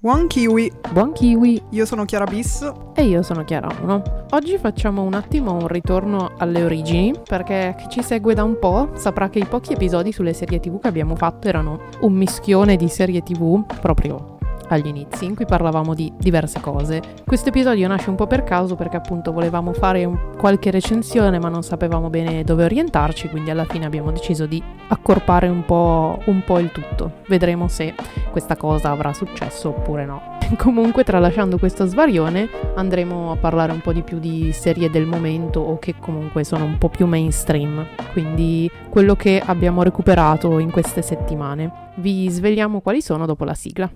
Buon kiwi, Buon kiwi! io sono Chiara Bis. E io sono Chiara 1. Oggi facciamo un attimo un ritorno alle origini, perché chi ci segue da un po' saprà che i pochi episodi sulle serie tv che abbiamo fatto erano un mischione di serie tv proprio agli inizi, in cui parlavamo di diverse cose. Questo episodio nasce un po' per caso perché appunto volevamo fare qualche recensione ma non sapevamo bene dove orientarci, quindi alla fine abbiamo deciso di accorpare un po', un po' il tutto. Vedremo se questa cosa avrà successo oppure no. Comunque, tralasciando questo svarione, andremo a parlare un po' di più di serie del momento o che comunque sono un po' più mainstream, quindi quello che abbiamo recuperato in queste settimane. Vi svegliamo quali sono dopo la sigla.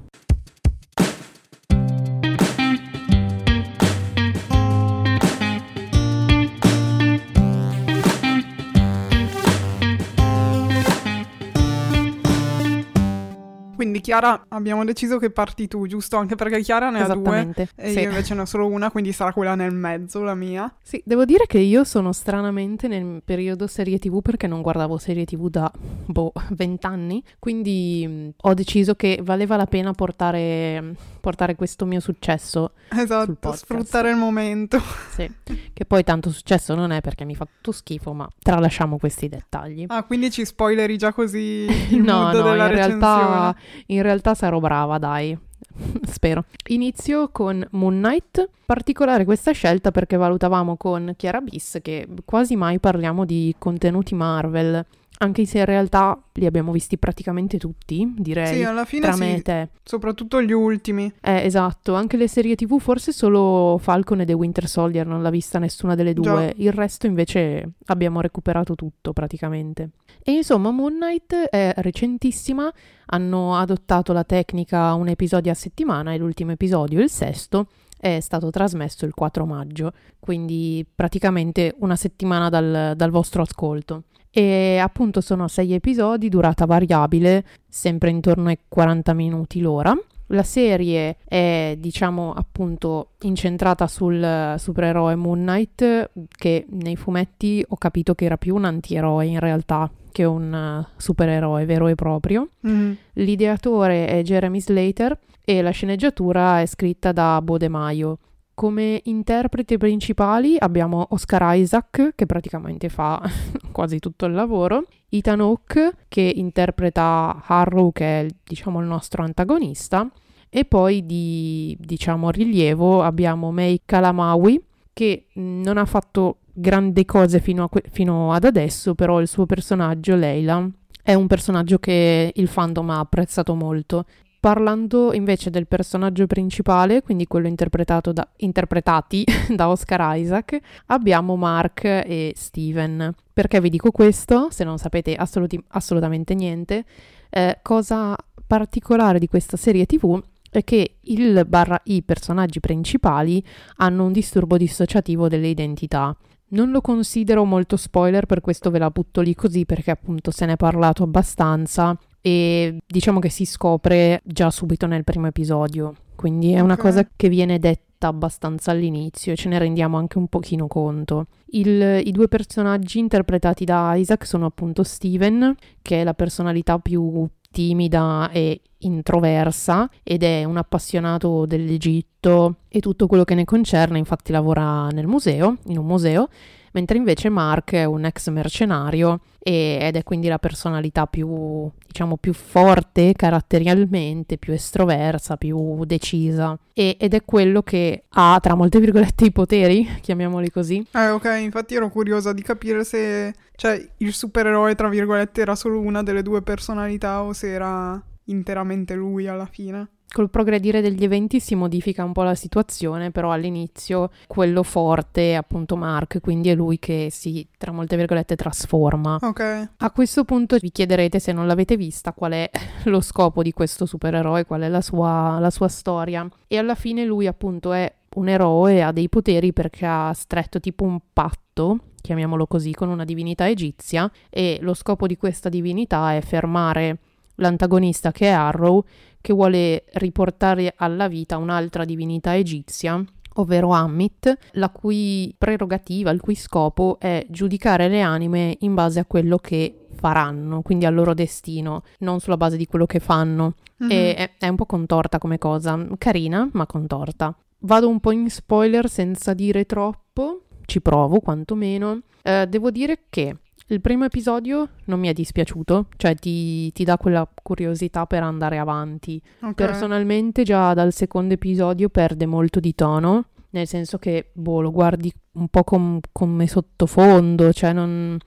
Chiara, abbiamo deciso che parti tu, giusto? Anche perché Chiara ne ha due e sì. io invece ne ho solo una, quindi sarà quella nel mezzo, la mia. Sì, devo dire che io sono stranamente nel periodo serie TV perché non guardavo serie TV da boh, vent'anni, quindi ho deciso che valeva la pena portare, portare questo mio successo, Esatto, sfruttare il momento. sì. che poi tanto successo non è perché mi fa tutto schifo, ma tralasciamo questi dettagli. Ah, quindi ci spoileri già così il no, no, in realtà, recensione. In realtà sarò brava, dai. Spero. Inizio con Moon Knight. Particolare questa scelta perché valutavamo con Chiara Bis che quasi mai parliamo di contenuti Marvel, anche se in realtà li abbiamo visti praticamente tutti, direi. Sì, alla fine tra me sì, te. soprattutto gli ultimi. Eh, esatto, anche le serie TV, forse solo Falcon e The Winter Soldier non l'ha vista nessuna delle Già. due, il resto invece abbiamo recuperato tutto praticamente. E insomma, Moon Knight è recentissima, hanno adottato la tecnica un episodio a settimana e l'ultimo episodio, il sesto, è stato trasmesso il 4 maggio, quindi praticamente una settimana dal, dal vostro ascolto. E appunto sono sei episodi, durata variabile, sempre intorno ai 40 minuti l'ora. La serie è, diciamo, appunto incentrata sul supereroe Moon Knight, che nei fumetti ho capito che era più un antieroe in realtà che un eh, supereroe vero e proprio. Mhm. L'ideatore è Jeremy Slater e la sceneggiatura è scritta da Bodemaio. Come interpreti principali abbiamo Oscar Isaac, che praticamente fa quasi tutto il lavoro, Ethan Hawke, che interpreta Harrow, che è diciamo il nostro antagonista, e poi di diciamo rilievo abbiamo May Kalamawi, che mh, non ha fatto grandi cose fino, que- fino ad adesso, però il suo personaggio, Leila, è un personaggio che il fandom ha apprezzato molto. Parlando invece del personaggio principale, quindi quello interpretato da, interpretati da Oscar Isaac, abbiamo Mark e Steven. Perché vi dico questo? Se non sapete assoluti- assolutamente niente, eh, cosa particolare di questa serie TV è che il barra i personaggi principali hanno un disturbo dissociativo delle identità. Non lo considero molto spoiler, per questo ve la butto lì così perché appunto se ne è parlato abbastanza e diciamo che si scopre già subito nel primo episodio. Quindi è una Ok. cosa che viene detta abbastanza all'inizio e ce ne rendiamo anche un pochino conto. Il- I due personaggi interpretati da Isaac sono appunto Steven, che è la personalità più timida e introversa ed è un appassionato dell'Egitto e tutto quello che ne concerne, infatti lavora nel museo, in un museo, mentre invece Mark è un ex mercenario ed è quindi la personalità più, diciamo, più forte caratterialmente, più estroversa, più decisa e- ed è quello che ha, tra molte virgolette, i poteri, chiamiamoli così. Eh, ok, infatti ero curiosa di capire se, cioè, il supereroe, tra virgolette, era solo una delle due personalità o se era interamente lui alla fine. Col progredire degli eventi si modifica un po' la situazione, però all'inizio quello forte è appunto Mark, quindi è lui che si, tra molte virgolette, trasforma. Ok, A questo punto vi chiederete se non l'avete vista qual è lo scopo di questo supereroe, qual è la sua, la sua storia. E alla fine lui appunto è un eroe, ha dei poteri perché ha stretto tipo un patto, chiamiamolo così, con una divinità egizia e lo scopo di questa divinità è fermare l'antagonista che è Arrow, che vuole riportare alla vita un'altra divinità egizia ovvero Ammit, la cui prerogativa, il cui scopo è giudicare le anime in base a quello che faranno, quindi al loro destino, non sulla base di quello che fanno. Mhm. e è, è un po' contorta come cosa, carina ma contorta. Vado un po' in spoiler senza dire troppo, ci provo quantomeno. Eh, devo dire che il primo episodio non mi è dispiaciuto, cioè ti, ti dà quella curiosità per andare avanti. Ok. Personalmente già dal secondo episodio perde molto di tono, nel senso che boh, lo guardi un po' com- come sottofondo, cioè non,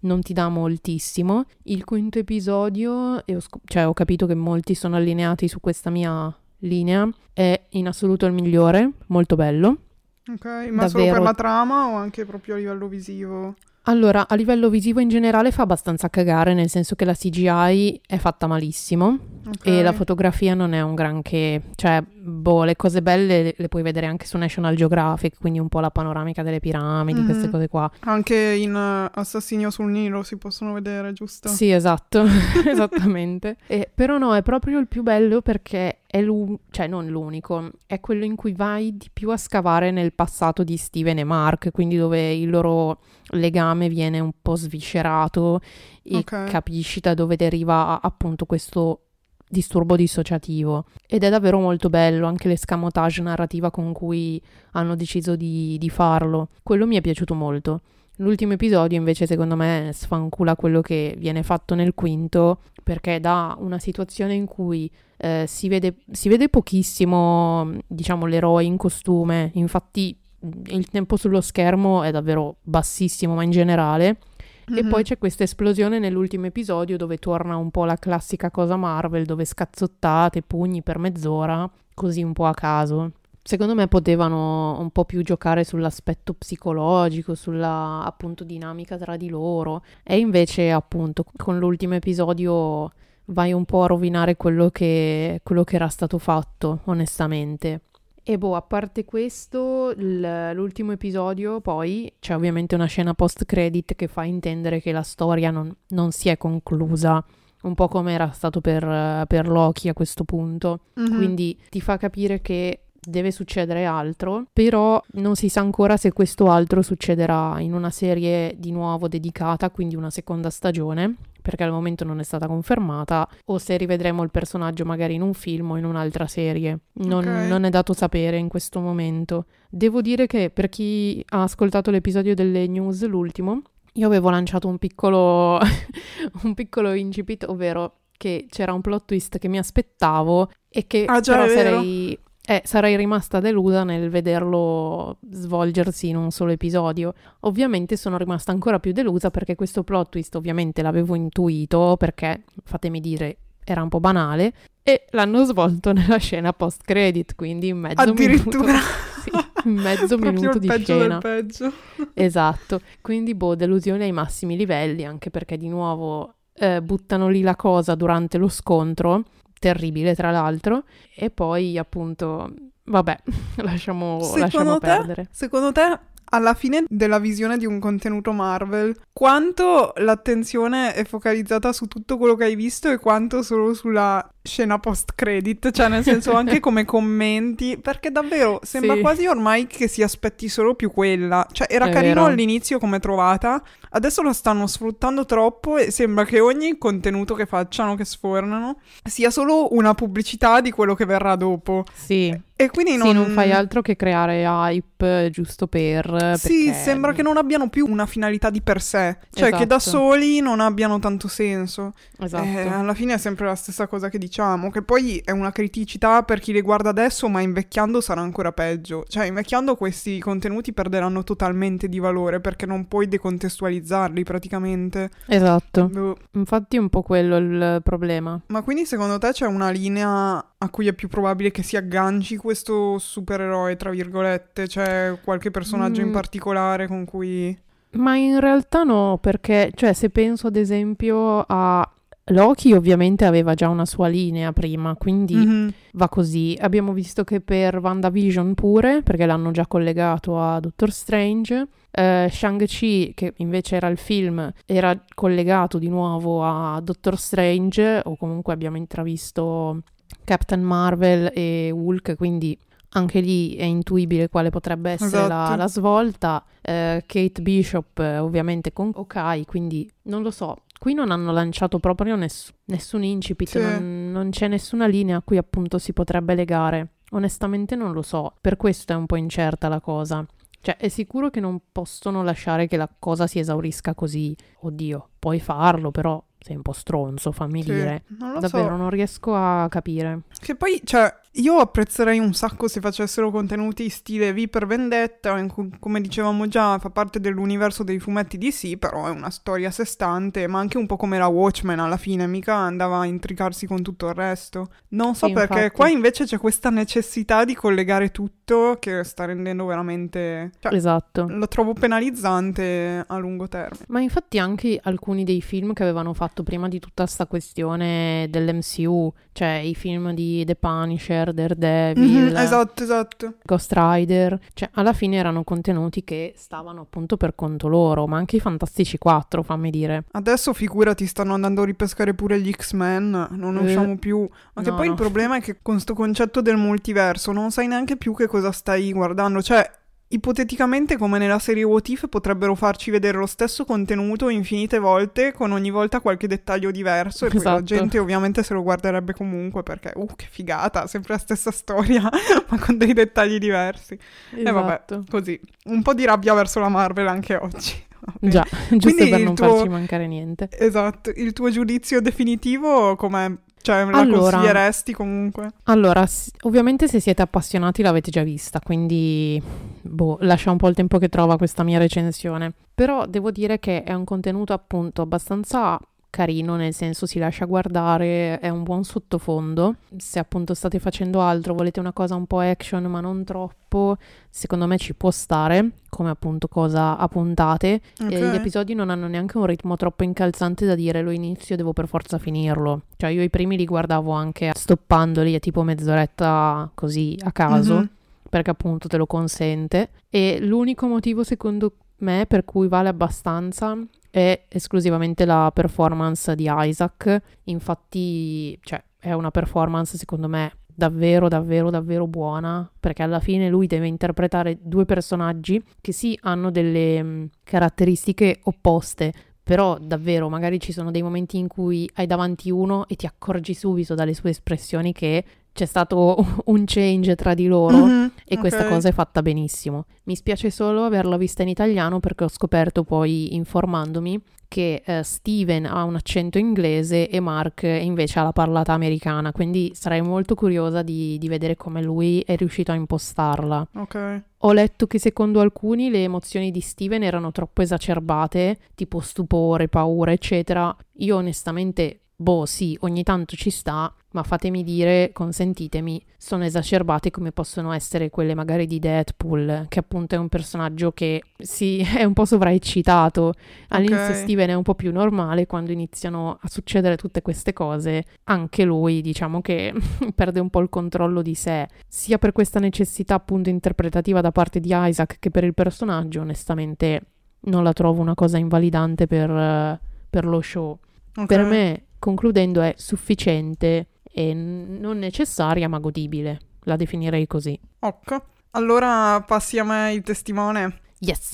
non ti dà moltissimo. Il quinto episodio, ho, scop- cioè ho capito che molti sono allineati su questa mia linea, è in assoluto il migliore, molto bello. Ok, ma solo Davvero. per la trama o anche proprio a livello visivo? Allora, a livello visivo in generale fa abbastanza cagare, nel senso che la CGI è fatta malissimo Ok. e la fotografia non è un granché, cioè, boh, le cose belle le, puoi vedere anche su National Geographic, quindi un po' la panoramica delle piramidi, Mhm. queste cose qua. Anche in eh, Assassinio sul Nilo si possono vedere, giusto? Sì, esatto, esattamente. E- però no, è proprio il più bello perché è l'unico, cioè non l'unico, è quello in cui vai di più a scavare nel passato di Steven e Mark, quindi dove il loro legame viene un po' sviscerato e Ok. capisci da dove deriva appunto questo disturbo dissociativo. Ed è davvero molto bello anche l'escamotage narrativa con cui hanno deciso di, di farlo. Quello mi è piaciuto molto. L'ultimo episodio invece secondo me sfancula quello che viene fatto nel quinto perché dà una situazione in cui eh, si, vede, si vede pochissimo diciamo l'eroe in costume, infatti il tempo sullo schermo è davvero bassissimo ma in generale e Mhm. poi c'è questa esplosione nell'ultimo episodio dove torna un po' la classica cosa Marvel dove scazzottate, pugni per mezz'ora, così un po' a caso. Secondo me potevano un po' più giocare sull'aspetto psicologico, sulla appunto dinamica tra di loro e invece appunto con l'ultimo episodio vai un po' a rovinare quello che, quello che era stato fatto, onestamente. E boh, a parte questo, l'ultimo episodio poi c'è ovviamente una scena post-credit che fa intendere che la storia non, non si è conclusa, un po' come era stato per, per Loki a questo punto. Mhm. Quindi ti fa capire che deve succedere altro, però non si sa ancora se questo altro succederà in una serie di nuovo dedicata, quindi una seconda stagione, perché al momento non è stata confermata, o se rivedremo il personaggio magari in un film o in un'altra serie. Non, Ok. non è dato sapere in questo momento. Devo dire che per chi ha ascoltato l'episodio delle news, l'ultimo, io avevo lanciato un piccolo, un piccolo incipit, ovvero che c'era un plot twist che mi aspettavo e che Ah, già, però sarei, eh, sarei rimasta delusa nel vederlo svolgersi in un solo episodio. Ovviamente sono rimasta ancora più delusa perché questo plot twist ovviamente l'avevo intuito perché, fatemi dire, era un po' banale e l'hanno svolto nella scena post credit, quindi in mezzo Addirittura. minuto. Sì, in mezzo minuto di peggio scena. del peggio. Esatto, quindi boh, delusione ai massimi livelli, anche perché di nuovo eh, buttano lì la cosa durante lo scontro, terribile tra l'altro, e poi appunto, vabbè, lasciamo, lasciamo Secondo te, perdere. secondo te, alla fine della visione di un contenuto Marvel, quanto l'attenzione è focalizzata su tutto quello che hai visto e quanto solo sulla scena post credit, cioè nel senso anche come commenti, perché davvero sembra Sì. quasi ormai che si aspetti solo più quella. Cioè era È carino vero. all'inizio come trovata, adesso la stanno sfruttando troppo e sembra che ogni contenuto che facciano, che sfornano, sia solo una pubblicità di quello che verrà dopo. Sì, E quindi non, sì, non fai altro che creare hype giusto per... Sì, perché- sembra che non abbiano più una finalità di per sé, cioè che da Esatto. soli non abbiano tanto senso. Esatto. Eh, alla fine è sempre la stessa cosa che diciamo, che poi è una criticità per chi li guarda adesso, ma invecchiando sarà ancora peggio. Cioè, invecchiando questi contenuti perderanno totalmente di valore perché non puoi decontestualizzarli praticamente. Esatto. Boh. Infatti è un po' quello il problema. Ma quindi secondo te c'è una linea a cui è più probabile che si agganci questo supereroe, tra virgolette? C'è qualche personaggio in Mm. particolare con cui... Ma in realtà no, perché, cioè, se penso ad esempio a Loki, ovviamente aveva già una sua linea prima, quindi Mhm. va così. Abbiamo visto che per WandaVision pure, perché l'hanno già collegato a Doctor Strange. Eh, Shang-Chi, che invece era il film, era collegato di nuovo a Doctor Strange, o comunque abbiamo intravisto Captain Marvel e Hulk, quindi anche lì è intuibile quale potrebbe essere la, Esatto. la svolta. Eh, Kate Bishop, eh, ovviamente con Okai, quindi non lo so. qui non hanno lanciato proprio ness- nessun incipit, Sì. non, non c'è nessuna linea a cui appunto si potrebbe legare. Onestamente non lo so, per questo è un po' incerta la cosa. Cioè, è sicuro che non possono lasciare che la cosa si esaurisca così. Oddio, puoi farlo, però sei un po' stronzo, fammi Sì, dire. non lo Davvero, so. non riesco a capire. Che poi, cioè, io apprezzerei un sacco se facessero contenuti stile V per Vendetta, cui, come dicevamo già, fa parte dell'universo dei fumetti DC, però è una storia a sé stante, ma anche un po' come la Watchmen alla fine, mica andava a intricarsi con tutto il resto. Non so Sì, perché, infatti. qua invece c'è questa necessità di collegare tutto che sta rendendo veramente... Cioè, Esatto. lo trovo penalizzante a lungo termine. Ma infatti anche alcuni dei film che avevano fatto prima di tutta sta questione dell'MCU, cioè i film di The Punisher, Daredevil, Mhm, esatto, esatto. Ghost Rider, cioè alla fine erano contenuti che stavano appunto per conto loro, ma anche i Fantastici 4, fammi dire. Adesso figurati, stanno andando a ripescare pure gli X-Men, non ne Eh, usciamo più. Ma che no, poi no. il problema è che con sto concetto del multiverso non sai neanche più che cosa stai guardando. Cioè, ipoteticamente, come nella serie What If, potrebbero farci vedere lo stesso contenuto infinite volte, con ogni volta qualche dettaglio diverso. E poi la Esatto. gente ovviamente se lo guarderebbe comunque perché, uh, che figata, sempre la stessa storia, ma con dei dettagli diversi. E vabbè, Esatto. così. Un po' di rabbia verso la Marvel anche oggi. Vabbè. Già, giusto Quindi per non tuo- farci mancare niente. Esatto, il tuo giudizio definitivo com'è? Cioè, la Allora- consiglieresti comunque? Allora, ovviamente se siete appassionati l'avete già vista, quindi boh, lascia un po' il tempo che trova questa mia recensione. Però devo dire che è un contenuto appunto abbastanza carino, nel senso si lascia guardare, è un buon sottofondo. Se appunto state facendo altro, volete una cosa un po' action ma non troppo, secondo me ci può stare come appunto cosa a puntate. Ok. E gli episodi non hanno neanche un ritmo troppo incalzante da dire lo inizio devo per forza finirlo. Cioè io i primi li guardavo anche stoppandoli a tipo mezz'oretta così a caso, Mhm. perché appunto te lo consente. E l'unico motivo secondo me per cui vale abbastanza è esclusivamente la performance di Isaac. Infatti, cioè, è una performance secondo me davvero, davvero, davvero buona, perché alla fine lui deve interpretare due personaggi che sì hanno delle mh, caratteristiche opposte, però davvero magari ci sono dei momenti in cui hai davanti uno e ti accorgi subito dalle sue espressioni che c'è stato un change tra di loro. Mhm, E questa cosa è fatta benissimo. Mi spiace solo averla vista in italiano perché ho scoperto poi informandomi che eh, Steven ha un accento inglese e Mark invece ha la parlata americana, quindi sarei molto curiosa di, di vedere come lui è riuscito a impostarla. Ok. Ho letto che secondo alcuni le emozioni di Steven erano troppo esacerbate, tipo stupore, paura, eccetera. Io onestamente, boh, sì, ogni tanto ci sta, ma fatemi dire, consentitemi, sono esacerbate come possono essere quelle magari di Deadpool, che appunto è un personaggio che sì, è un po' sovraeccitato. All'inizio Ok. Steven è un po' più normale, quando iniziano a succedere tutte queste cose, anche lui diciamo che perde un po' il controllo di sé, sia per questa necessità appunto interpretativa da parte di Isaac che per il personaggio, onestamente non la trovo una cosa invalidante per, per lo show. ok. Per me, concludendo, è sufficiente e non necessaria ma godibile. La definirei così. Ok. Allora passi a me il testimone. Yes!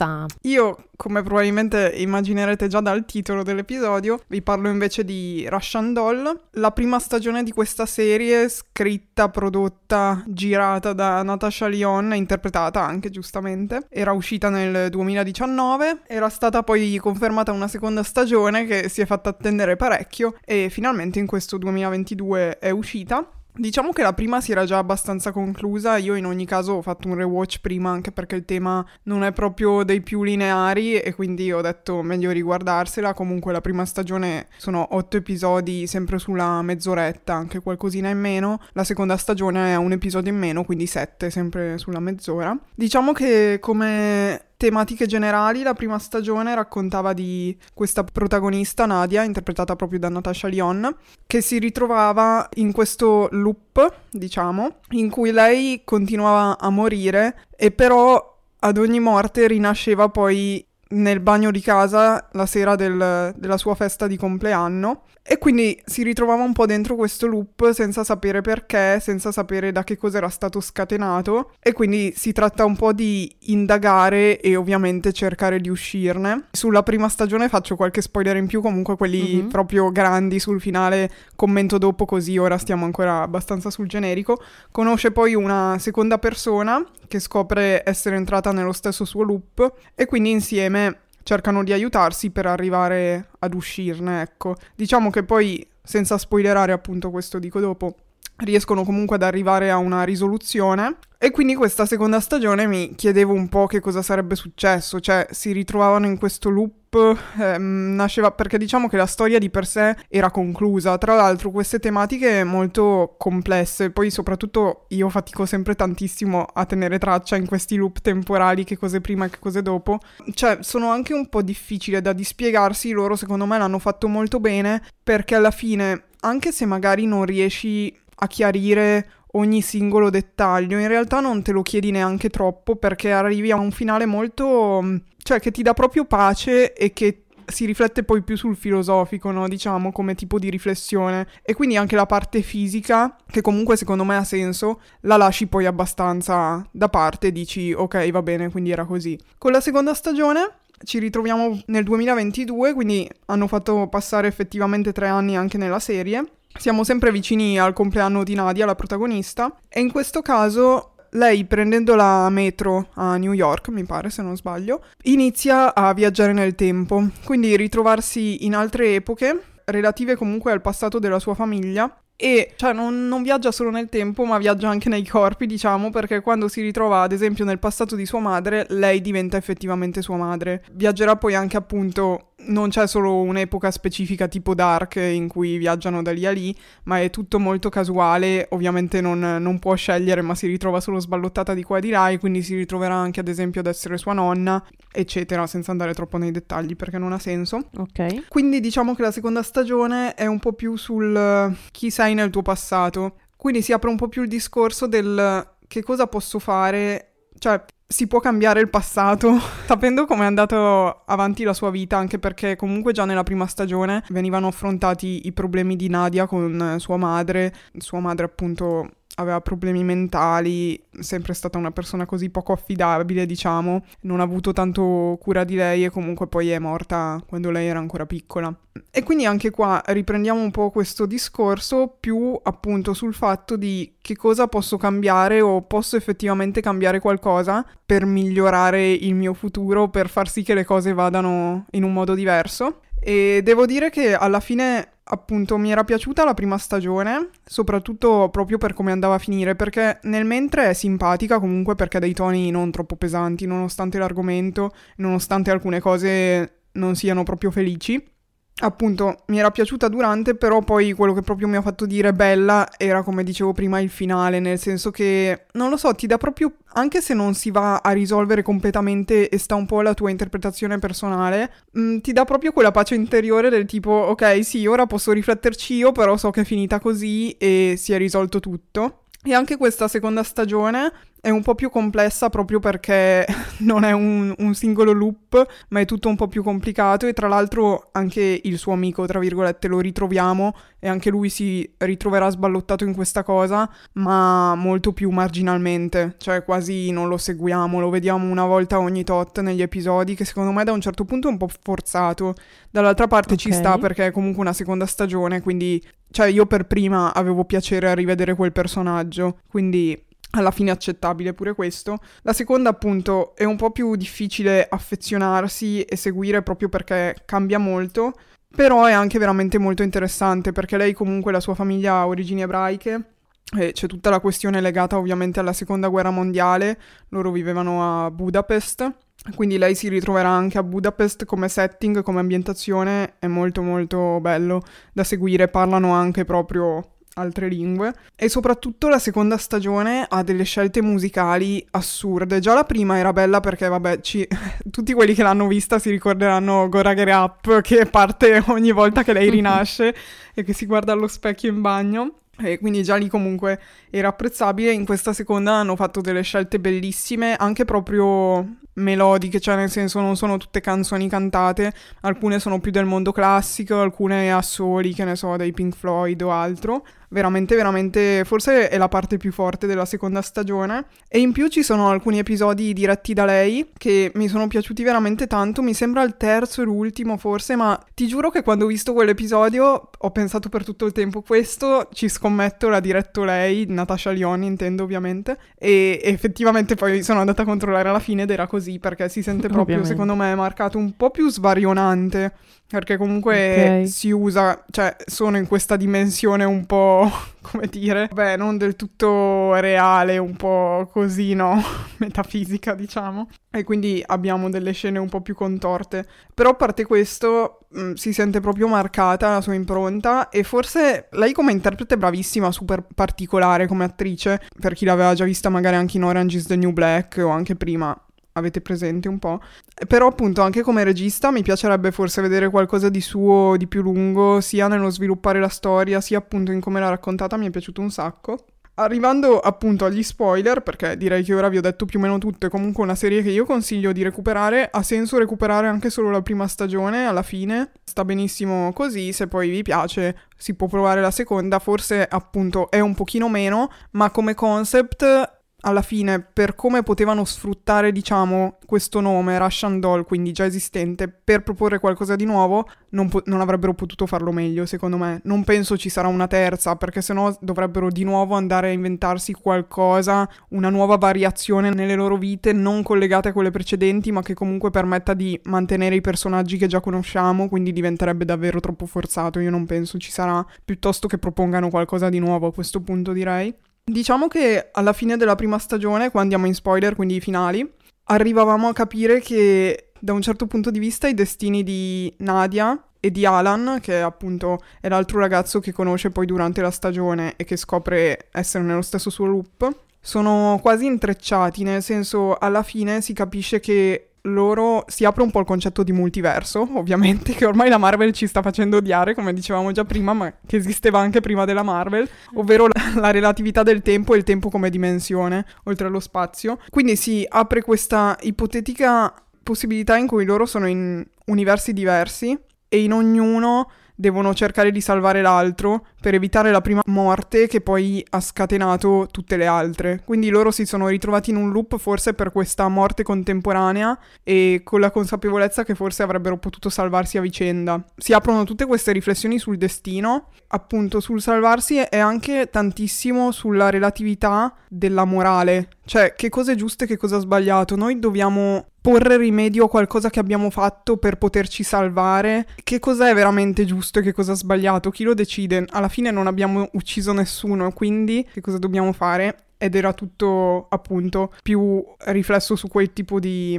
Io, come probabilmente immaginerete già dal titolo dell'episodio, vi parlo invece di Russian Doll, la prima stagione di questa serie scritta, prodotta, girata da Natasha Lyon e interpretata anche giustamente. Era uscita nel 2019, era stata poi confermata una seconda stagione che si è fatta attendere parecchio e finalmente in questo 2022 è uscita. Diciamo che la prima si era già abbastanza conclusa, io in ogni caso ho fatto un rewatch prima anche perché il tema non è proprio dei più lineari e quindi ho detto meglio riguardarsela, comunque la prima stagione sono otto episodi sempre sulla mezz'oretta, anche qualcosina in meno, la seconda stagione è un episodio in meno, quindi sette sempre sulla mezz'ora. Diciamo che come tematiche generali, la prima stagione raccontava di questa protagonista Nadia, interpretata proprio da Natasha Lyon, che si ritrovava in questo loop, diciamo, in cui lei continuava a morire e però ad ogni morte rinasceva poi nel bagno di casa la sera del, della sua festa di compleanno e quindi si ritrovava un po' dentro questo loop senza sapere perché, senza sapere da che cosa era stato scatenato e quindi si tratta un po' di indagare e ovviamente cercare di uscirne. Sulla prima stagione faccio qualche spoiler in più, comunque quelli mm-hmm. proprio grandi sul finale commento dopo così ora stiamo ancora abbastanza sul generico. Conosce poi una seconda persona che scopre essere entrata nello stesso suo loop e quindi insieme cercano di aiutarsi per arrivare ad uscirne, ecco. Diciamo che poi, senza spoilerare appunto questo dico dopo, riescono comunque ad arrivare a una risoluzione. E quindi questa seconda stagione mi chiedevo un po' che cosa sarebbe successo, cioè si ritrovavano in questo loop, ehm, nasceva perché diciamo che la storia di per sé era conclusa, tra l'altro queste tematiche molto complesse, poi soprattutto io fatico sempre tantissimo a tenere traccia in questi loop temporali che cose prima e che cose dopo, cioè sono anche un po' difficili da dispiegarsi, loro secondo me l'hanno fatto molto bene perché alla fine anche se magari non riesci a chiarire ogni singolo dettaglio, in realtà non te lo chiedi neanche troppo perché arrivi a un finale molto... Mm, cioè che ti dà proprio pace e che si riflette poi più sul filosofico, no? diciamo, come tipo di riflessione. E quindi anche la parte fisica, che comunque secondo me ha senso, la lasci poi abbastanza da parte dici ok, va bene, quindi era così. Con la seconda stagione ci ritroviamo nel 2022, quindi hanno fatto passare effettivamente tre anni anche nella serie. Siamo sempre vicini al compleanno di Nadia, la protagonista, e in questo caso lei prendendo la metro a New York, mi pare se non sbaglio, inizia a viaggiare nel tempo, quindi ritrovarsi in altre epoche relative comunque al passato della sua famiglia e cioè non, non, viaggia solo nel tempo ma viaggia anche nei corpi diciamo perché quando si ritrova ad esempio nel passato di sua madre lei diventa effettivamente sua madre. Viaggerà poi anche appunto non c'è solo un'epoca specifica tipo Dark in cui viaggiano da lì a lì, ma è tutto molto casuale, ovviamente non, non, può scegliere ma si ritrova solo sballottata di qua e di là e quindi si ritroverà anche ad esempio ad essere sua nonna, eccetera, senza andare troppo nei dettagli perché non ha senso. Ok. Quindi diciamo che la seconda stagione è un po' più sul chi sei nel tuo passato, quindi si apre un po' più il discorso del che cosa posso fare, cioè si può cambiare il passato, sapendo come è andato avanti la sua vita, anche perché comunque già nella prima stagione venivano affrontati i problemi di Nadia con sua madre, sua madre appunto aveva problemi mentali, sempre stata una persona così poco affidabile, diciamo, non ha avuto tanto cura di lei e comunque poi è morta quando lei era ancora piccola. E quindi anche qua riprendiamo un po' questo discorso più appunto sul fatto di che cosa posso cambiare o posso effettivamente cambiare qualcosa per migliorare il mio futuro, per far sì che le cose vadano in un modo diverso. E devo dire che alla fine appunto mi era piaciuta la prima stagione, soprattutto proprio per come andava a finire, perché nel mentre è simpatica comunque perché ha dei toni non troppo pesanti, nonostante l'argomento, nonostante alcune cose non siano proprio felici appunto mi era piaciuta durante, però poi quello che proprio mi ha fatto dire bella era come dicevo prima il finale, nel senso che non lo so, ti dà proprio anche se non si va a risolvere completamente e sta un po' alla tua interpretazione personale, mh, mm, ti dà proprio quella pace interiore del tipo ok, sì, ora posso rifletterci io, però so che è finita così e si è risolto tutto. E anche questa seconda stagione è un po' più complessa proprio perché non è un, un, singolo loop, ma è tutto un po' più complicato e tra l'altro anche il suo amico, tra virgolette, lo ritroviamo e anche lui si ritroverà sballottato in questa cosa, ma molto più marginalmente, cioè quasi non lo seguiamo, lo vediamo una volta ogni tot negli episodi che secondo me da un certo punto è un po' forzato. Dall'altra parte okay. ci sta perché è comunque una seconda stagione, quindi cioè io per prima avevo piacere a rivedere quel personaggio, quindi alla fine accettabile pure questo. La seconda appunto è un po' più difficile affezionarsi e seguire proprio perché cambia molto, però è anche veramente molto interessante perché lei comunque la sua famiglia ha origini ebraiche e c'è tutta la questione legata ovviamente alla seconda guerra mondiale, loro vivevano a Budapest. Quindi lei si ritroverà anche a Budapest come setting, come ambientazione, è molto molto bello da seguire, parlano anche proprio altre lingue e soprattutto la seconda stagione ha delle scelte musicali assurde. Già la prima era bella perché vabbè, ci... tutti quelli che l'hanno vista si ricorderanno Gora Get Up che parte ogni volta che lei rinasce e che si guarda allo specchio in bagno. E quindi già lì comunque era apprezzabile. In questa seconda hanno fatto delle scelte bellissime, anche proprio melodiche, cioè nel senso non sono tutte canzoni cantate, alcune sono più del mondo classico, alcune a soli, che ne so, dei Pink Floyd o altro veramente, veramente, forse è la parte più forte della seconda stagione. E in più ci sono alcuni episodi diretti da lei che mi sono piaciuti veramente tanto. Mi sembra il terzo e l'ultimo, forse, ma ti giuro che quando ho visto quell'episodio ho pensato per tutto il tempo: questo ci scommetto l'ha diretto lei, Natasha Lioni, intendo ovviamente. E effettivamente poi sono andata a controllare alla fine ed era così perché si sente proprio, Ovviamente. secondo me, marcato un po' più svarionante. Perché comunque okay. si usa, cioè sono in questa dimensione un po', come dire, beh, non del tutto reale, un po' così, no? Metafisica, diciamo. E quindi abbiamo delle scene un po' più contorte. Però a parte questo, mh, mm, si sente proprio marcata la sua impronta e forse lei come interprete è bravissima, super particolare come attrice, per chi l'aveva già vista magari anche in Orange is the New Black o anche prima avete presente un po'. Però appunto anche come regista mi piacerebbe forse vedere qualcosa di suo di più lungo, sia nello sviluppare la storia, sia appunto in come l'ha raccontata, mi è piaciuto un sacco. Arrivando appunto agli spoiler, perché direi che ora vi ho detto più o meno tutto, è comunque una serie che io consiglio di recuperare, ha senso recuperare anche solo la prima stagione alla fine, sta benissimo così, se poi vi piace si può provare la seconda, forse appunto è un pochino meno, ma come concept alla fine per come potevano sfruttare, diciamo, questo nome Russian Doll, quindi già esistente, per proporre qualcosa di nuovo, non, po- non, avrebbero potuto farlo meglio, secondo me. Non penso ci sarà una terza, perché sennò dovrebbero di nuovo andare a inventarsi qualcosa, una nuova variazione nelle loro vite, non collegate a quelle precedenti, ma che comunque permetta di mantenere i personaggi che già conosciamo, quindi diventerebbe davvero troppo forzato. Io non penso ci sarà, piuttosto che propongano qualcosa di nuovo a questo punto, direi. Diciamo che alla fine della prima stagione, qua andiamo in spoiler, quindi i finali, arrivavamo a capire che da un certo punto di vista i destini di Nadia e di Alan, che appunto è l'altro ragazzo che conosce poi durante la stagione e che scopre essere nello stesso suo loop, sono quasi intrecciati, nel senso alla fine si capisce che loro si apre un po' il concetto di multiverso, ovviamente, che ormai la Marvel ci sta facendo odiare, come dicevamo già prima, ma che esisteva anche prima della Marvel, ovvero la, la relatività del tempo e il tempo come dimensione, oltre allo spazio. Quindi si apre questa ipotetica possibilità in cui loro sono in universi diversi e in ognuno devono cercare di salvare l'altro per evitare la prima morte che poi ha scatenato tutte le altre. Quindi loro si sono ritrovati in un loop forse per questa morte contemporanea e con la consapevolezza che forse avrebbero potuto salvarsi a vicenda. Si aprono tutte queste riflessioni sul destino, appunto sul salvarsi e anche tantissimo sulla relatività della morale, cioè che cosa è giusto e che cosa è sbagliato. Noi dobbiamo porre rimedio a qualcosa che abbiamo fatto per poterci salvare. Che cosa è veramente giusto e che cosa è sbagliato? Chi lo decide? Alla fine non abbiamo ucciso nessuno, quindi che cosa dobbiamo fare? Ed era tutto appunto più riflesso su quel tipo di,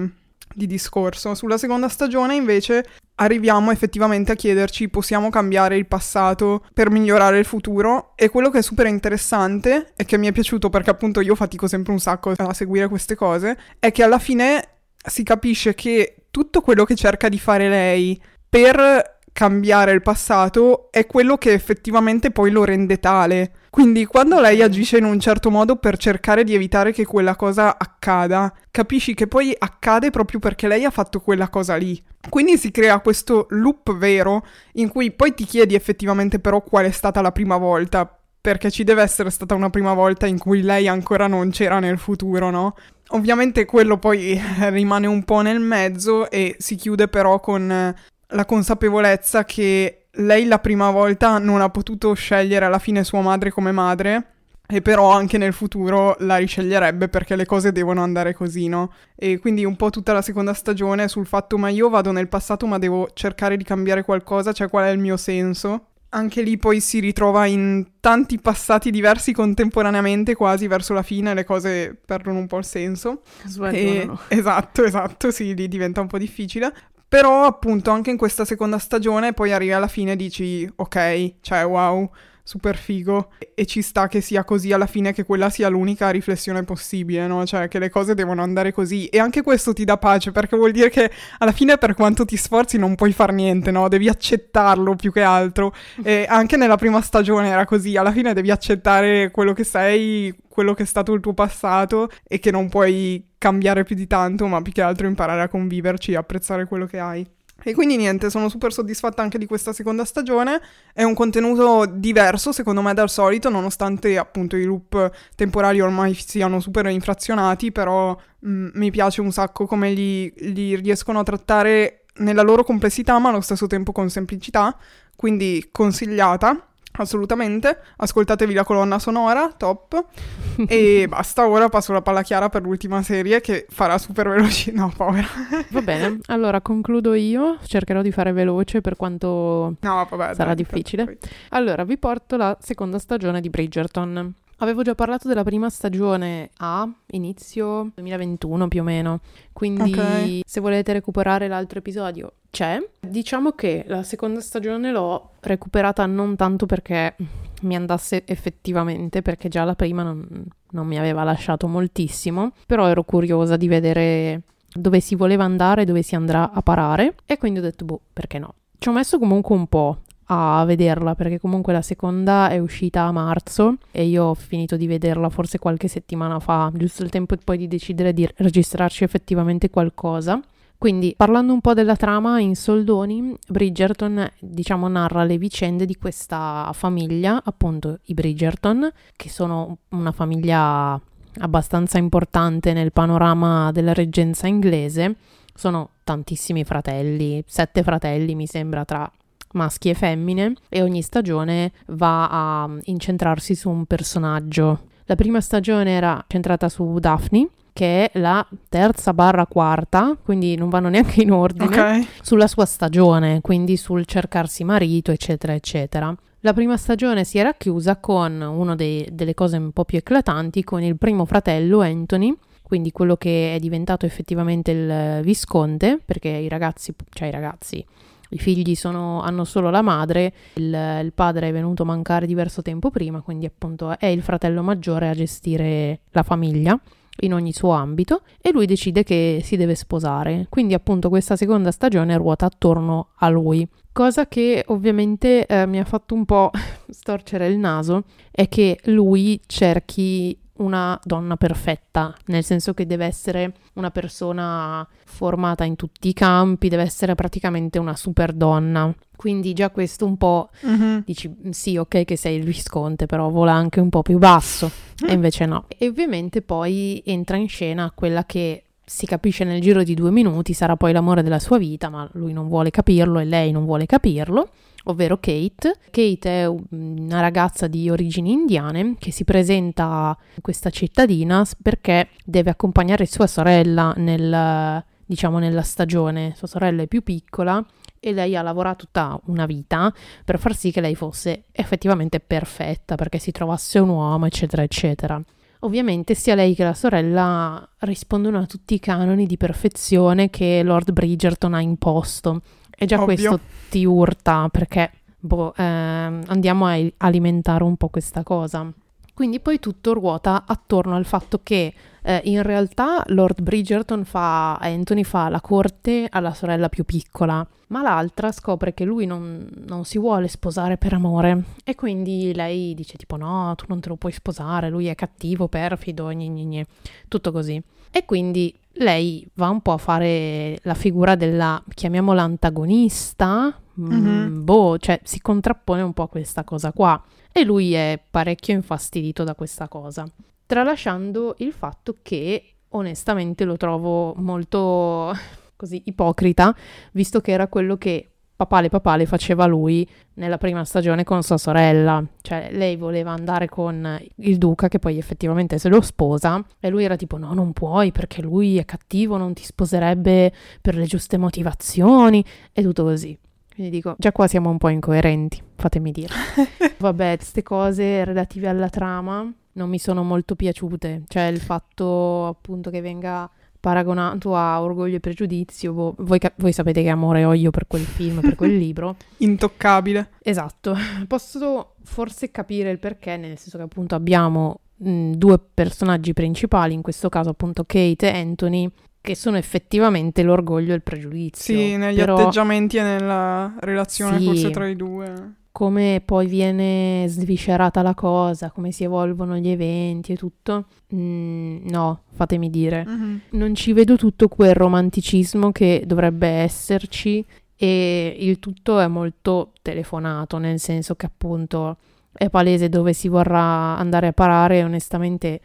di discorso. Sulla seconda stagione invece arriviamo effettivamente a chiederci possiamo cambiare il passato per migliorare il futuro e quello che è super interessante e che mi è piaciuto perché appunto io fatico sempre un sacco a seguire queste cose è che alla fine si capisce che tutto quello che cerca di fare lei per cambiare il passato è quello che effettivamente poi lo rende tale. Quindi quando lei agisce in un certo modo per cercare di evitare che quella cosa accada, capisci che poi accade proprio perché lei ha fatto quella cosa lì. Quindi si crea questo loop vero in cui poi ti chiedi effettivamente però qual è stata la prima volta, perché ci deve essere stata una prima volta in cui lei ancora non c'era nel futuro, no? Ovviamente quello poi rimane un po' nel mezzo e si chiude però con la consapevolezza che lei la prima volta non ha potuto scegliere alla fine sua madre come madre e però anche nel futuro la risceglierebbe perché le cose devono andare così, no? E quindi un po' tutta la seconda stagione sul fatto ma io vado nel passato ma devo cercare di cambiare qualcosa, cioè qual è il mio senso? Anche lì poi si ritrova in tanti passati diversi contemporaneamente, quasi verso la fine le cose perdono un po' il senso. E, esatto, esatto, sì, lì diventa un po' difficile. Però appunto anche in questa seconda stagione poi arrivi alla fine e dici ok, cioè wow, super figo e ci sta che sia così alla fine che quella sia l'unica riflessione possibile, no? Cioè che le cose devono andare così e anche questo ti dà pace perché vuol dire che alla fine per quanto ti sforzi non puoi far niente, no? Devi accettarlo più che altro e anche nella prima stagione era così, alla fine devi accettare quello che sei, quello che è stato il tuo passato e che non puoi cambiare più di tanto, ma più che altro imparare a conviverci e apprezzare quello che hai. E quindi niente, sono super soddisfatta anche di questa seconda stagione. È un contenuto diverso, secondo me, dal solito, nonostante appunto i loop temporali ormai siano super infrazionati, però mh, mm, mi piace un sacco come li, li riescono a trattare nella loro complessità, ma allo stesso tempo con semplicità. Quindi consigliata. Assolutamente, ascoltatevi la colonna sonora, top. e basta, ora passo la palla chiara per l'ultima serie che farà super veloce. No, povera. Va bene, allora concludo io, cercherò di fare veloce per quanto no, vabbè, sarà dai, difficile. Allora, vi porto la seconda stagione di Bridgerton. Avevo già parlato della prima stagione a inizio 2021 più o meno, quindi okay. se volete recuperare l'altro episodio c'è. Diciamo che la seconda stagione l'ho recuperata non tanto perché mi andasse effettivamente, perché già la prima non, non mi aveva lasciato moltissimo, però ero curiosa di vedere dove si voleva andare, dove si andrà a parare e quindi ho detto boh, perché no. Ci ho messo comunque un po' a vederla perché comunque la seconda è uscita a marzo e io ho finito di vederla forse qualche settimana fa, giusto il tempo poi di decidere di registrarci effettivamente qualcosa. Quindi, parlando un po' della trama, in soldoni, Bridgerton, diciamo, narra le vicende di questa famiglia, appunto i Bridgerton, che sono una famiglia abbastanza importante nel panorama della reggenza inglese. Sono tantissimi fratelli, sette fratelli mi sembra tra maschi e femmine e ogni stagione va a incentrarsi su un personaggio. La prima stagione era centrata su Daphne, che è la terza barra quarta, quindi non vanno neanche in ordine, okay. sulla sua stagione, quindi sul cercarsi marito, eccetera, eccetera. La prima stagione si era chiusa con una delle cose un po' più eclatanti, con il primo fratello Anthony, quindi quello che è diventato effettivamente il visconte, perché i ragazzi, cioè i ragazzi, i figli sono, hanno solo la madre, il, il, padre è venuto a mancare diverso tempo prima, quindi appunto è il fratello maggiore a gestire la famiglia in ogni suo ambito e lui decide che si deve sposare. Quindi appunto questa seconda stagione ruota attorno a lui. Cosa che ovviamente eh, mi ha fatto un po' storcere il naso è che lui cerchi una donna perfetta, nel senso che deve essere una persona formata in tutti i campi, deve essere praticamente una super donna. Quindi già questo un po' mm-hmm. dici sì, ok che sei il visconte, però vola anche un po' più basso mm. e invece no. E ovviamente poi entra in scena quella che si capisce nel giro di due minuti sarà poi l'amore della sua vita, ma lui non vuole capirlo e lei non vuole capirlo ovvero Kate. Kate è una ragazza di origini indiane che si presenta in questa cittadina perché deve accompagnare sua sorella nel, diciamo, nella stagione. Sua sorella è più piccola e lei ha lavorato tutta una vita per far sì che lei fosse effettivamente perfetta, perché si trovasse un uomo, eccetera, eccetera. Ovviamente sia lei che la sorella rispondono a tutti i canoni di perfezione che Lord Bridgerton ha imposto e già Ovvio. questo ti urta perché boh, eh, andiamo a alimentare un po' questa cosa. Quindi poi tutto ruota attorno al fatto che eh, in realtà Lord Bridgerton fa, Anthony fa la corte alla sorella più piccola, ma l'altra scopre che lui non, non, si vuole sposare per amore e quindi lei dice tipo no, tu non te lo puoi sposare, lui è cattivo, perfido, gne gne gne, tutto così. E quindi lei va un po' a fare la figura della, chiamiamola antagonista, mm-hmm. boh, cioè si contrappone un po' a questa cosa qua e lui è parecchio infastidito da questa cosa, tralasciando il fatto che onestamente lo trovo molto così ipocrita, visto che era quello che papale papale faceva lui nella prima stagione con sua sorella. Cioè, lei voleva andare con il duca che poi effettivamente se lo sposa e lui era tipo no, non puoi perché lui è cattivo, non ti sposerebbe per le giuste motivazioni e tutto così. Quindi dico, già qua siamo un po' incoerenti, fatemi dire. Vabbè, queste cose relative alla trama non mi sono molto piaciute, cioè il fatto appunto che venga paragonato a Orgoglio e Pregiudizio. Boh, voi, ca- voi sapete che amore ho io per quel film, per quel libro. Intoccabile. Esatto. Posso forse capire il perché, nel senso che appunto abbiamo mh, due personaggi principali, in questo caso appunto Kate e Anthony, che sono effettivamente l'orgoglio e il pregiudizio. Sì, negli Però atteggiamenti e nella relazione Sì. forse tra i due. Come poi viene sviscerata la cosa, come si evolvono gli eventi e tutto, mm, no, fatemi dire. Mhm. Non ci vedo tutto quel romanticismo che dovrebbe esserci e il tutto è molto telefonato, nel senso che appunto è palese dove si vorrà andare a parare e onestamente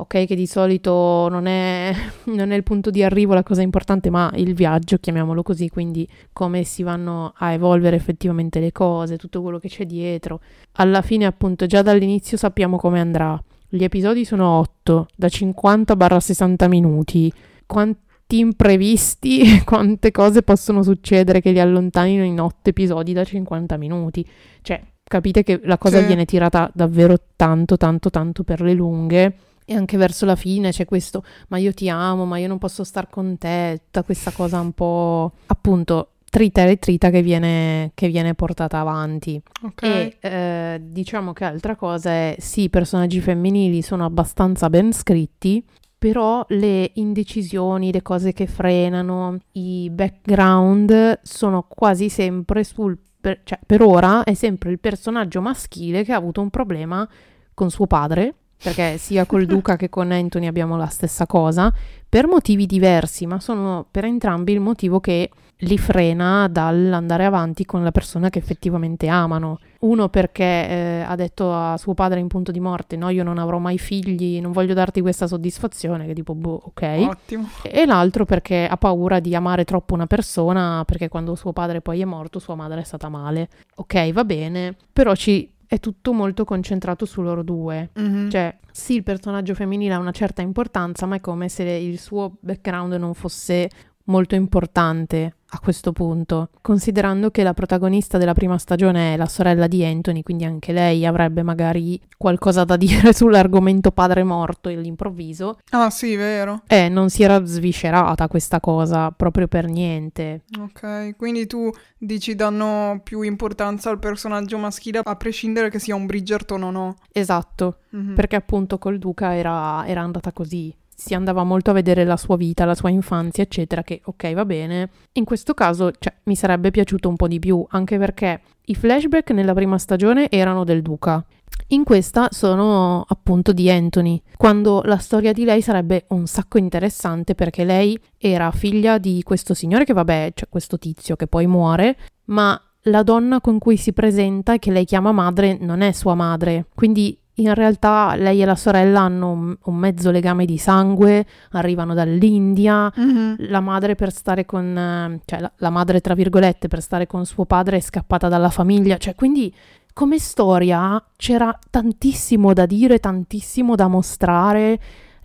ok che di solito non è, non è il punto di arrivo la cosa importante, ma il viaggio, chiamiamolo così, quindi come si vanno a evolvere effettivamente le cose, tutto quello che c'è dietro. Alla fine appunto già dall'inizio sappiamo come andrà. Gli episodi sono 8, da 50-60 minuti. Quanti imprevisti, quante cose possono succedere che li allontanino in 8 episodi da 50 minuti. Cioè, capite che la cosa Sì. viene tirata davvero tanto, tanto, tanto per le lunghe. E anche verso la fine c'è questo, ma io ti amo, ma io non posso star con te, tutta questa cosa un po' appunto trita e ritrita che viene, che viene portata avanti. Ok. E eh, diciamo che altra cosa è, sì, i personaggi femminili sono abbastanza ben scritti, però le indecisioni, le cose che frenano, i background sono quasi sempre sul... Per, cioè, per ora è sempre il personaggio maschile che ha avuto un problema con suo padre, perché sia col Duca che con Anthony abbiamo la stessa cosa, per motivi diversi, ma sono per entrambi il motivo che li frena dall'andare avanti con la persona che effettivamente amano. Uno perché eh, ha detto a suo padre in punto di morte: No, io non avrò mai figli, non voglio darti questa soddisfazione. Che tipo, boh, ok. Ottimo. E l'altro perché ha paura di amare troppo una persona, perché quando suo padre poi è morto, sua madre è stata male. Ok, va bene, però ci è tutto molto concentrato su loro due. Mhm. Cioè, sì, il personaggio femminile ha una certa importanza, ma è come se il suo background non fosse molto importante a questo punto, considerando che la protagonista della prima stagione è la sorella di Anthony, quindi anche lei avrebbe magari qualcosa da dire sull'argomento padre morto all'improvviso. Ah, sì, vero. Eh, non si era sviscerata questa cosa proprio per niente. Ok, quindi tu dici danno più importanza al personaggio maschile a prescindere che sia un Bridgerton o no. Esatto, Mhm. perché appunto col Duca era, era andata così. Si andava molto a vedere la sua vita, la sua infanzia, eccetera, che ok va bene. In questo caso, cioè, mi sarebbe piaciuto un po' di più, anche perché i flashback nella prima stagione erano del Duca. In questa sono appunto di Anthony, quando la storia di lei sarebbe un sacco interessante perché lei era figlia di questo signore che vabbè, cioè questo tizio che poi muore, ma la donna con cui si presenta e che lei chiama madre non è sua madre, quindi in realtà lei e la sorella hanno un, un mezzo legame di sangue, arrivano dall'India, Mhm. la madre per stare con, cioè la, la madre tra virgolette per stare con suo padre è scappata dalla famiglia, cioè quindi come storia c'era tantissimo da dire, tantissimo da mostrare.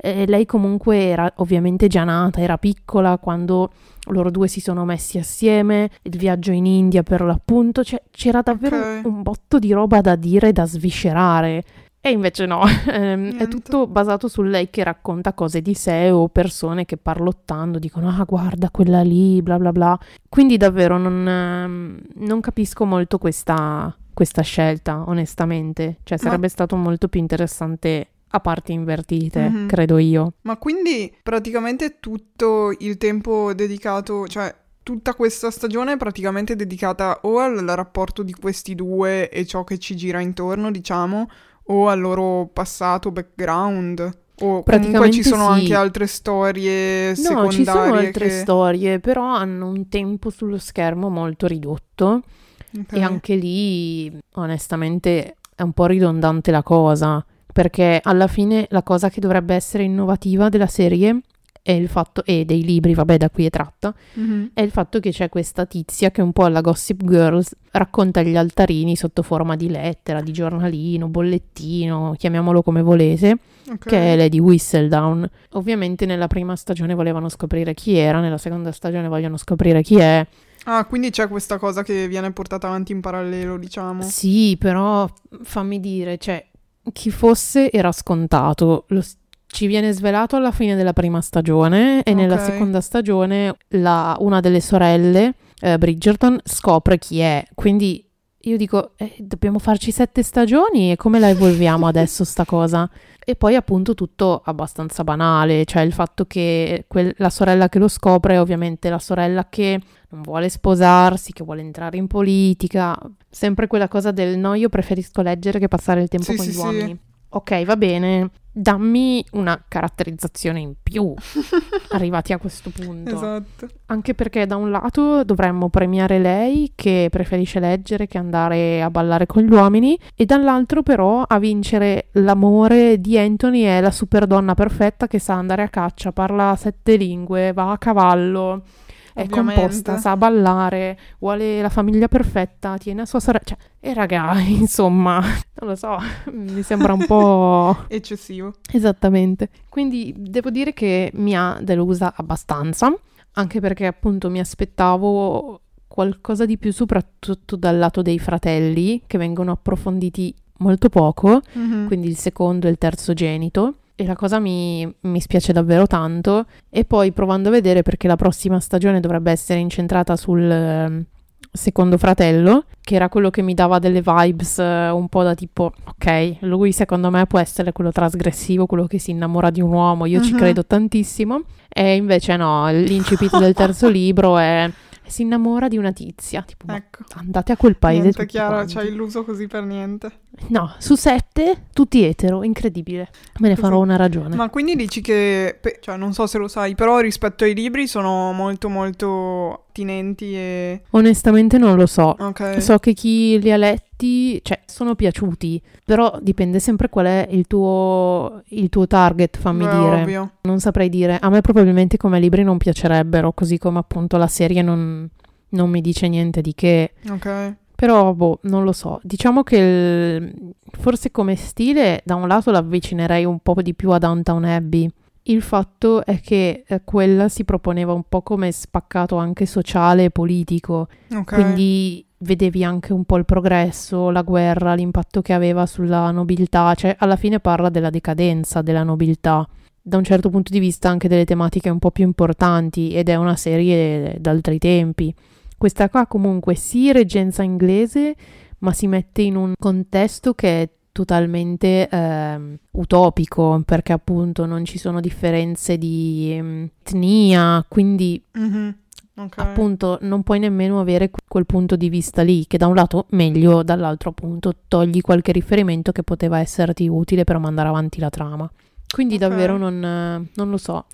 E lei comunque era ovviamente già nata, era piccola quando loro due si sono messi assieme, il viaggio in India per l'appunto, cioè c'era davvero Ok. un botto di roba da dire, da sviscerare. E invece no, ehm, è tutto basato su lei che racconta cose di sé o persone che parlottando dicono ah guarda quella lì, bla bla bla. Quindi davvero non, ehm, non capisco molto questa, questa scelta, onestamente. Cioè Ma- sarebbe stato molto più interessante a parti invertite, Mhm. credo io. Ma quindi praticamente tutto il tempo dedicato, cioè tutta questa stagione è praticamente dedicata o al rapporto di questi due e ciò che ci gira intorno, diciamo, o al loro passato, background. O comunque ci sono sì. anche altre storie No, secondarie ci sono altre che... storie, però hanno un tempo sullo schermo molto ridotto. Ok. E anche lì, onestamente, è un po' ridondante la cosa, perché alla fine la cosa che dovrebbe essere innovativa della serie è il fatto, e dei libri, vabbè, da cui è tratta, Mhm. è il fatto che c'è questa tizia che un po' alla Gossip Girls racconta gli altarini sotto forma di lettera, di giornalino, bollettino, chiamiamolo come volete, Ok. che è Lady Whistledown. Ovviamente nella prima stagione volevano scoprire chi era, nella seconda stagione vogliono scoprire chi è. Ah, quindi c'è questa cosa che viene portata avanti in parallelo, diciamo. Sì, però fammi dire, cioè, chi fosse era scontato. Lo ci viene svelato alla fine della prima stagione e nella Ok. seconda stagione la- una delle sorelle, eh, Bridgerton, scopre chi è. Quindi io dico, eh, dobbiamo farci sette stagioni e come la evolviamo adesso sta cosa? E poi appunto tutto abbastanza banale, cioè il fatto che quel- la sorella che lo scopre è ovviamente la sorella che non vuole sposarsi, che vuole entrare in politica, sempre quella cosa del no, io preferisco leggere che passare il tempo Sì, con sì, gli sì. uomini. Ok, va bene, dammi una caratterizzazione in più, arrivati a questo punto. Esatto. Anche perché da un lato dovremmo premiare lei che preferisce leggere che andare a ballare con gli uomini e dall'altro però a vincere l'amore di Anthony è la super donna perfetta che sa andare a caccia, parla sette lingue, va a cavallo, è Ovviamente. composta, sa ballare, vuole la famiglia perfetta, tiene a sua sorella, cioè, e raga, insomma, non lo so, mi sembra un po' Eccessivo. Esattamente. Quindi devo dire che mi ha delusa abbastanza, anche perché appunto mi aspettavo qualcosa di più soprattutto dal lato dei fratelli, che vengono approfonditi molto poco, Mhm. quindi il secondo e il terzo genito. E la cosa mi, mi spiace davvero tanto. E poi provando a vedere perché la prossima stagione dovrebbe essere incentrata sul ehm, secondo fratello, che era quello che mi dava delle vibes eh, un po' da tipo, ok, lui secondo me può essere quello trasgressivo, quello che si innamora di un uomo, io ci Mhm. credo tantissimo. E invece no, l'incipit del terzo libro è si innamora di una tizia, tipo, Ecco. andate a quel paese Niente, Chiara, ci hai illuso così per niente. No, su sette, tutti etero, incredibile. Me ne Così. farò una ragione. Ma quindi dici che, cioè non so se lo sai, però rispetto ai libri sono molto molto attinenti e... Onestamente non lo so. Ok. So che chi li ha letti, cioè, sono piaciuti, però dipende sempre qual è il tuo, il tuo target, fammi Beh, dire. ovvio. Non saprei dire. A me probabilmente come libri non piacerebbero, così come appunto la serie non, non mi dice niente di che. Ok. Però, boh, non lo so. Diciamo che il- forse come stile, da un lato l'avvicinerei un po' di più a Downtown Abbey. Il fatto è che eh, quella si proponeva un po' come spaccato anche sociale e politico, Ok. quindi vedevi anche un po' il progresso, la guerra, l'impatto che aveva sulla nobiltà, cioè alla fine parla della decadenza della nobiltà. Da un certo punto di vista anche delle tematiche un po' più importanti ed è una serie d'altri tempi. Questa qua comunque sì reggenza inglese, ma si mette in un contesto che è totalmente ehm, utopico, perché appunto non ci sono differenze di ehm, etnia, quindi Mhm. Ok. appunto non puoi nemmeno avere que- quel punto di vista lì, che da un lato meglio, dall'altro appunto togli qualche riferimento che poteva esserti utile per mandare avanti la trama. Quindi Ok. davvero non, non lo so,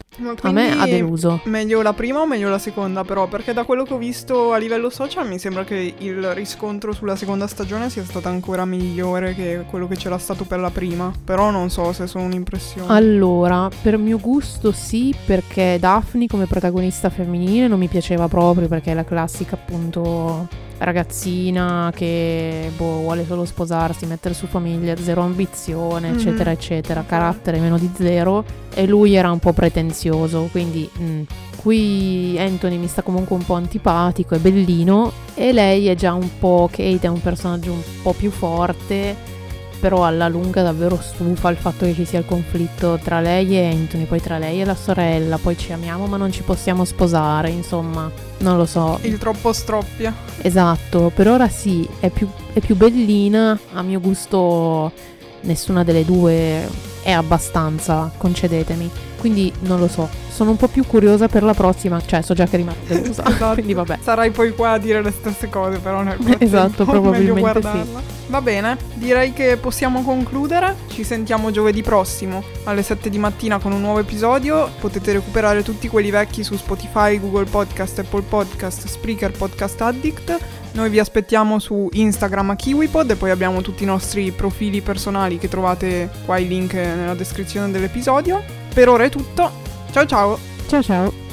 a me ha deluso. Meglio la prima o meglio la seconda però? Perché da quello che ho visto a livello social mi sembra che il riscontro sulla seconda stagione sia stato ancora migliore che quello che c'era stato per la prima. Però non so se sono un'impressione. Allora, per mio gusto sì, perché Daphne come protagonista femminile non mi piaceva proprio perché è la classica appunto ragazzina che boh, vuole solo sposarsi, mettere su famiglia, zero ambizione, Mhm. eccetera, eccetera, carattere meno di zero e lui era un po' pretenzioso, quindi mm, qui Anthony mi sta comunque un po' antipatico, è bellino e lei è già un po' Kate è un personaggio un po' più forte però alla lunga davvero stufa il fatto che ci sia il conflitto tra lei e Anthony, poi tra lei e la sorella, poi ci amiamo ma non ci possiamo sposare, insomma, non lo so. Il troppo stroppia. Esatto, per ora sì, è più, è più bellina, a mio gusto nessuna delle due è abbastanza, concedetemi. Quindi non lo so, sono un po' più curiosa per la prossima, cioè so già che rimarrò delusa, Esatto. quindi vabbè. Sarai poi qua a dire le stesse cose, però nel Esatto, probabilmente guardarla. Va bene, direi che possiamo concludere. Ci sentiamo giovedì prossimo alle 7 di mattina con un nuovo episodio. Potete recuperare tutti quelli vecchi su Spotify, Google Podcast, Apple Podcast, Spreaker, Podcast Addict. Noi vi aspettiamo su Instagram a KiwiPod e poi abbiamo tutti i nostri profili personali che trovate qua i link nella descrizione dell'episodio. Per ora è tutto. Ciao ciao! Ciao ciao.